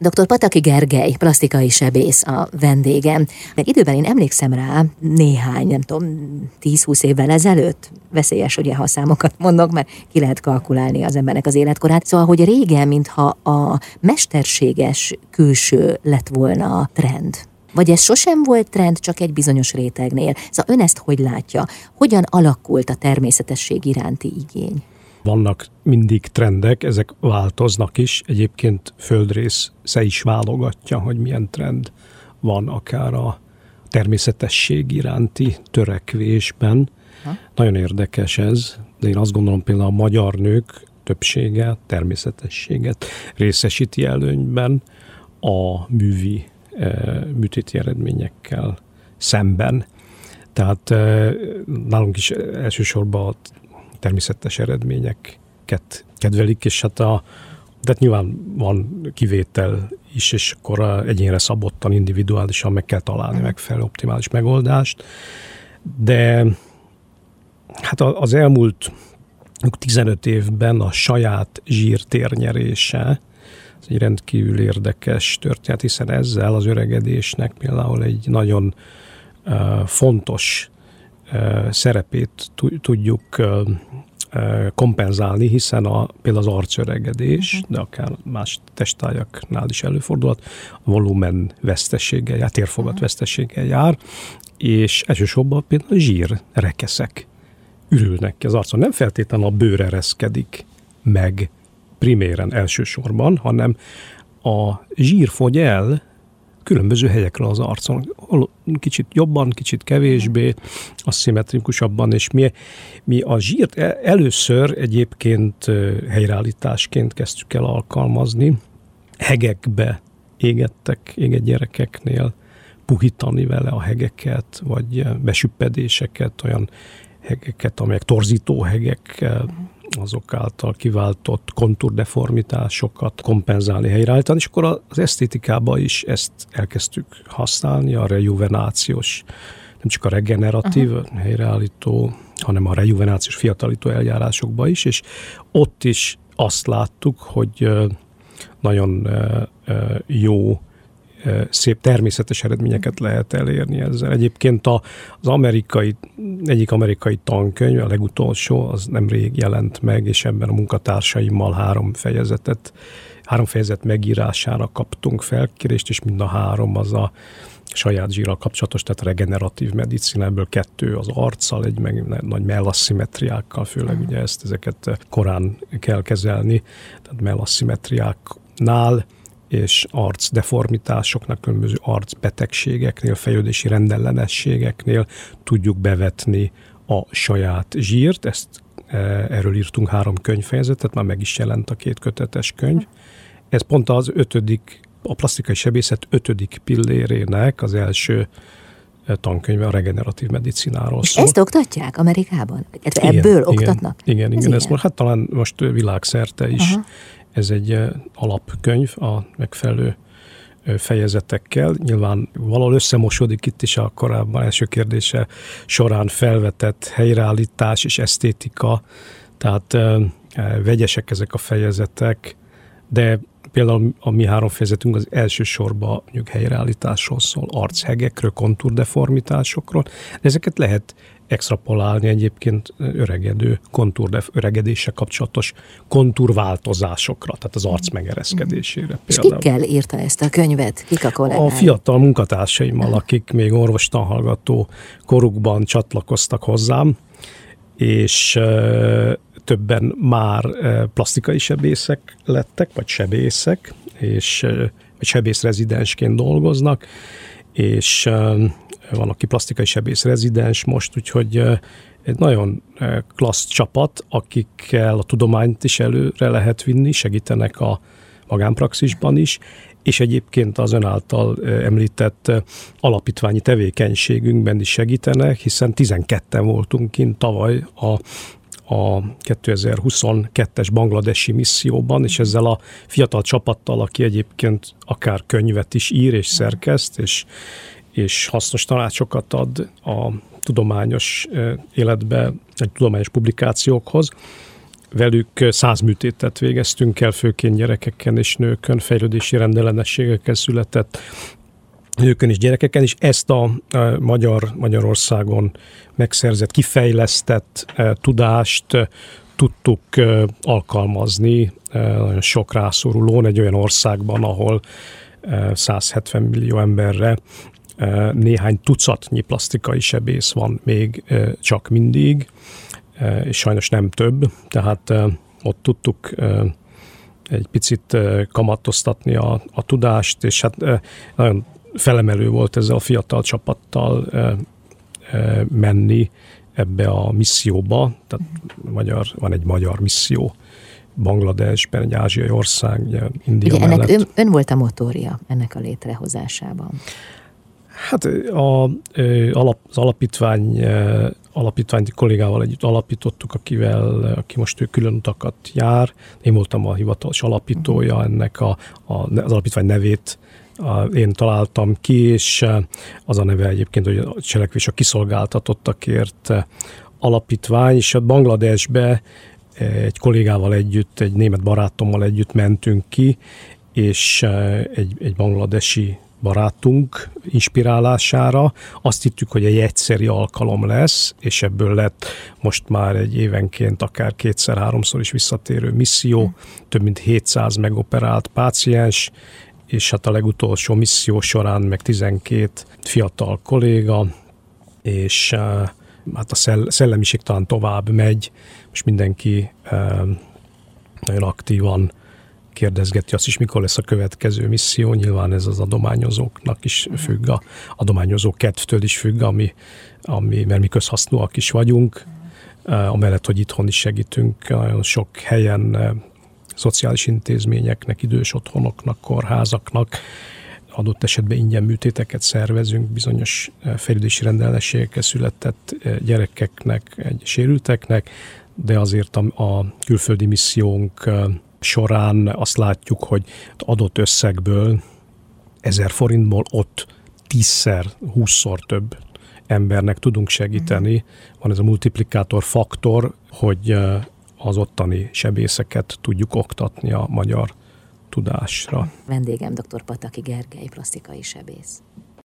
Dr. Pataki Gergely, plastikai sebész a vendégem. Mert időben én emlékszem rá néhány, nem tudom, 10-20 évvel ezelőtt, veszélyes, ugye, ha számokat mondok, mert ki lehet kalkulálni az embernek az életkorát. Szóval, hogy régen, mintha a mesterséges külső lett volna a trend. Vagy ez sosem volt trend, csak egy bizonyos rétegnél. Szóval ön ezt hogy látja? Hogyan alakult a természetesség iránti igény? Vannak mindig trendek, ezek változnak is. Egyébként földrész se is válogatja, hogy milyen trend van akár a természetesség iránti törekvésben. Ha? Nagyon érdekes ez, de én azt gondolom például a magyar nők többsége természetességet részesíti előnyben a művi e, műtéti eredményekkel szemben. Tehát e, nálunk is elsősorban a természetes eredményeket kedvelik, és hát a, de nyilván van kivétel is, és akkor egyénre szabottan, individuálisan meg kell találni megfelelő optimális megoldást. De hát az elmúlt 15 évben a saját zsírtérnyerése, ez egy rendkívül érdekes történet, hiszen ezzel az öregedésnek például egy nagyon fontos szerepét tudjuk kompenzálni, hiszen a, például az arcöregedés, uh-huh. de akár más testájaknál is előfordulhat, a volumen veszteséggel jár, térfogat uh-huh. veszteséggel jár, és elsősorban például a zsír rekeszek ürülnek ki az arcon. Nem feltétlenül a bőr ereszkedik meg priméren elsősorban, hanem a zsír fogy el különböző helyekre az arcon. Kicsit jobban, kicsit kevésbé, aszimmetrikusabban, és mi, mi a zsírt e, először egyébként helyreállításként kezdtük el alkalmazni. Hegekbe égettek, égett gyerekeknél, puhítani vele a hegeket, vagy besüppedéseket, olyan hegeket, amelyek torzító hegek, azok által kiváltott kontúrdeformitásokat kompenzálni, helyreállítani, és akkor az esztétikában is ezt elkezdtük használni, a rejuvenációs, nem csak a regeneratív, uh-huh. helyreállító, hanem a rejuvenációs fiatalító eljárásokba is, és ott is azt láttuk, hogy nagyon jó szép természetes eredményeket lehet elérni ezzel. Egyébként a, az amerikai, egyik amerikai tankönyv, a legutolsó, az nemrég jelent meg, és ebben a munkatársaimmal három fejezetet, három fejezet megírására kaptunk felkérést, és mind a három az a saját zsírral kapcsolatos, tehát regeneratív medicina, ebből kettő az arccal, egy meg nagy mellasszimetriákkal, főleg ugye ezt, ezeket korán kell kezelni, tehát mellasszimetriáknál és arcdeformitásoknak, különböző arcbetegségeknél, fejlődési rendellenességeknél tudjuk bevetni a saját zsírt. Ezt e, erről írtunk három könyvfejezetet, már meg is jelent a két kötetes könyv. Ez pont az ötödik, a plastikai sebészet ötödik pillérének az első e, tankönyve a regeneratív medicináról szól. Ezt oktatják Amerikában? Ebből igen, oktatnak? Igen, igen, igen. Ez most, hát talán most világszerte is Aha. Ez egy alapkönyv a megfelelő fejezetekkel. Nyilván valahol összemosódik itt is a korábban első kérdése során felvetett helyreállítás és esztétika, tehát vegyesek ezek a fejezetek, de például a mi három fejezetünk az elsősorban mondjuk helyreállításról szól, archegekről, kontúrdeformitásokról, de ezeket lehet extrapolálni egyébként öregedő kontúr öregedése kapcsolatos kontúrváltozásokra, tehát az arc megereszkedésére. És kikkel írta ezt a könyvet? Kik a kollégái? A fiatal munkatársaimmal, akik még orvostanhallgató korukban csatlakoztak hozzám, és többen már plastikai sebészek lettek, vagy sebészek, és vagy sebész rezidensként dolgoznak, és van, aki plastikai sebész rezidens most, úgyhogy egy nagyon klassz csapat, akikkel a tudományt is előre lehet vinni, segítenek a magánpraxisban is, és egyébként az ön által említett alapítványi tevékenységünkben is segítenek, hiszen 12-en voltunk kint tavaly a a 2022-es bangladesi misszióban, és ezzel a fiatal csapattal, aki egyébként akár könyvet is ír és szerkeszt, és, és hasznos tanácsokat ad a tudományos életbe, egy tudományos publikációkhoz. velük száz műtétet végeztünk el, főként gyerekeken és nőkön, fejlődési rendellenességekkel született nőkön és gyerekeken, és ezt a Magyar, Magyarországon megszerzett, kifejlesztett tudást tudtuk alkalmazni nagyon sok rászorulón egy olyan országban, ahol 170 millió emberre néhány tucatnyi plastikai sebész van még csak mindig, és sajnos nem több, tehát ott tudtuk egy picit kamatoztatni a, a tudást, és hát nagyon felemelő volt ezzel a fiatal csapattal menni ebbe a misszióba, tehát magyar, van egy magyar misszió, Bangladesben, egy ázsiai ország, India Ugye ennek ön, ön volt a motorja ennek a létrehozásában? Hát a, az alapítvány alapítványt kollégával együtt alapítottuk, akivel, aki most ő külön utakat jár. Én voltam a hivatalos alapítója mhm. ennek a, a, az alapítvány nevét én találtam ki, és az a neve egyébként, hogy a cselekvés a kiszolgáltatottakért alapítvány, és a Bangladesbe egy kollégával együtt, egy német barátommal együtt mentünk ki, és egy, egy bangladesi barátunk inspirálására. Azt hittük, hogy egy egyszeri alkalom lesz, és ebből lett most már egy évenként akár kétszer-háromszor is visszatérő misszió, több mint 700 megoperált páciens, és hát a legutolsó misszió során meg 12 fiatal kolléga, és hát a szellemiség talán tovább megy, most mindenki nagyon aktívan kérdezgeti azt is, mikor lesz a következő misszió. Nyilván ez az adományozóknak is függ, a adományozó kedvtől is függ, ami, ami, mert mi közhasznúak is vagyunk, amellett, hogy itthon is segítünk nagyon sok helyen, szociális intézményeknek, idős otthonoknak, kórházaknak, adott esetben ingyen műtéteket szervezünk bizonyos fejlődési rendelleségekkel született gyerekeknek, sérülteknek, de azért a, a külföldi missziónk során azt látjuk, hogy adott összegből ezer forintból ott tízszer, húszszor több embernek tudunk segíteni. Van ez a multiplikátor faktor, hogy az ottani sebészeket tudjuk oktatni a magyar tudásra. Vendégem dr. Pataki Gergely, plastikai sebész.